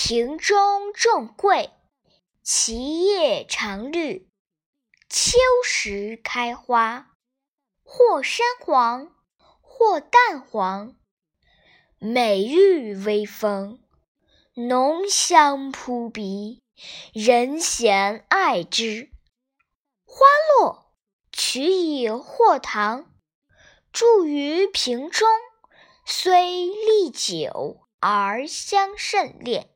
庭中种桂，其叶常绿。秋时开花，或深黄，或淡黄，美玉微风，浓香扑鼻，人闲爱之。花落，取以藿糖，注于瓶中，虽历久而香甚烈。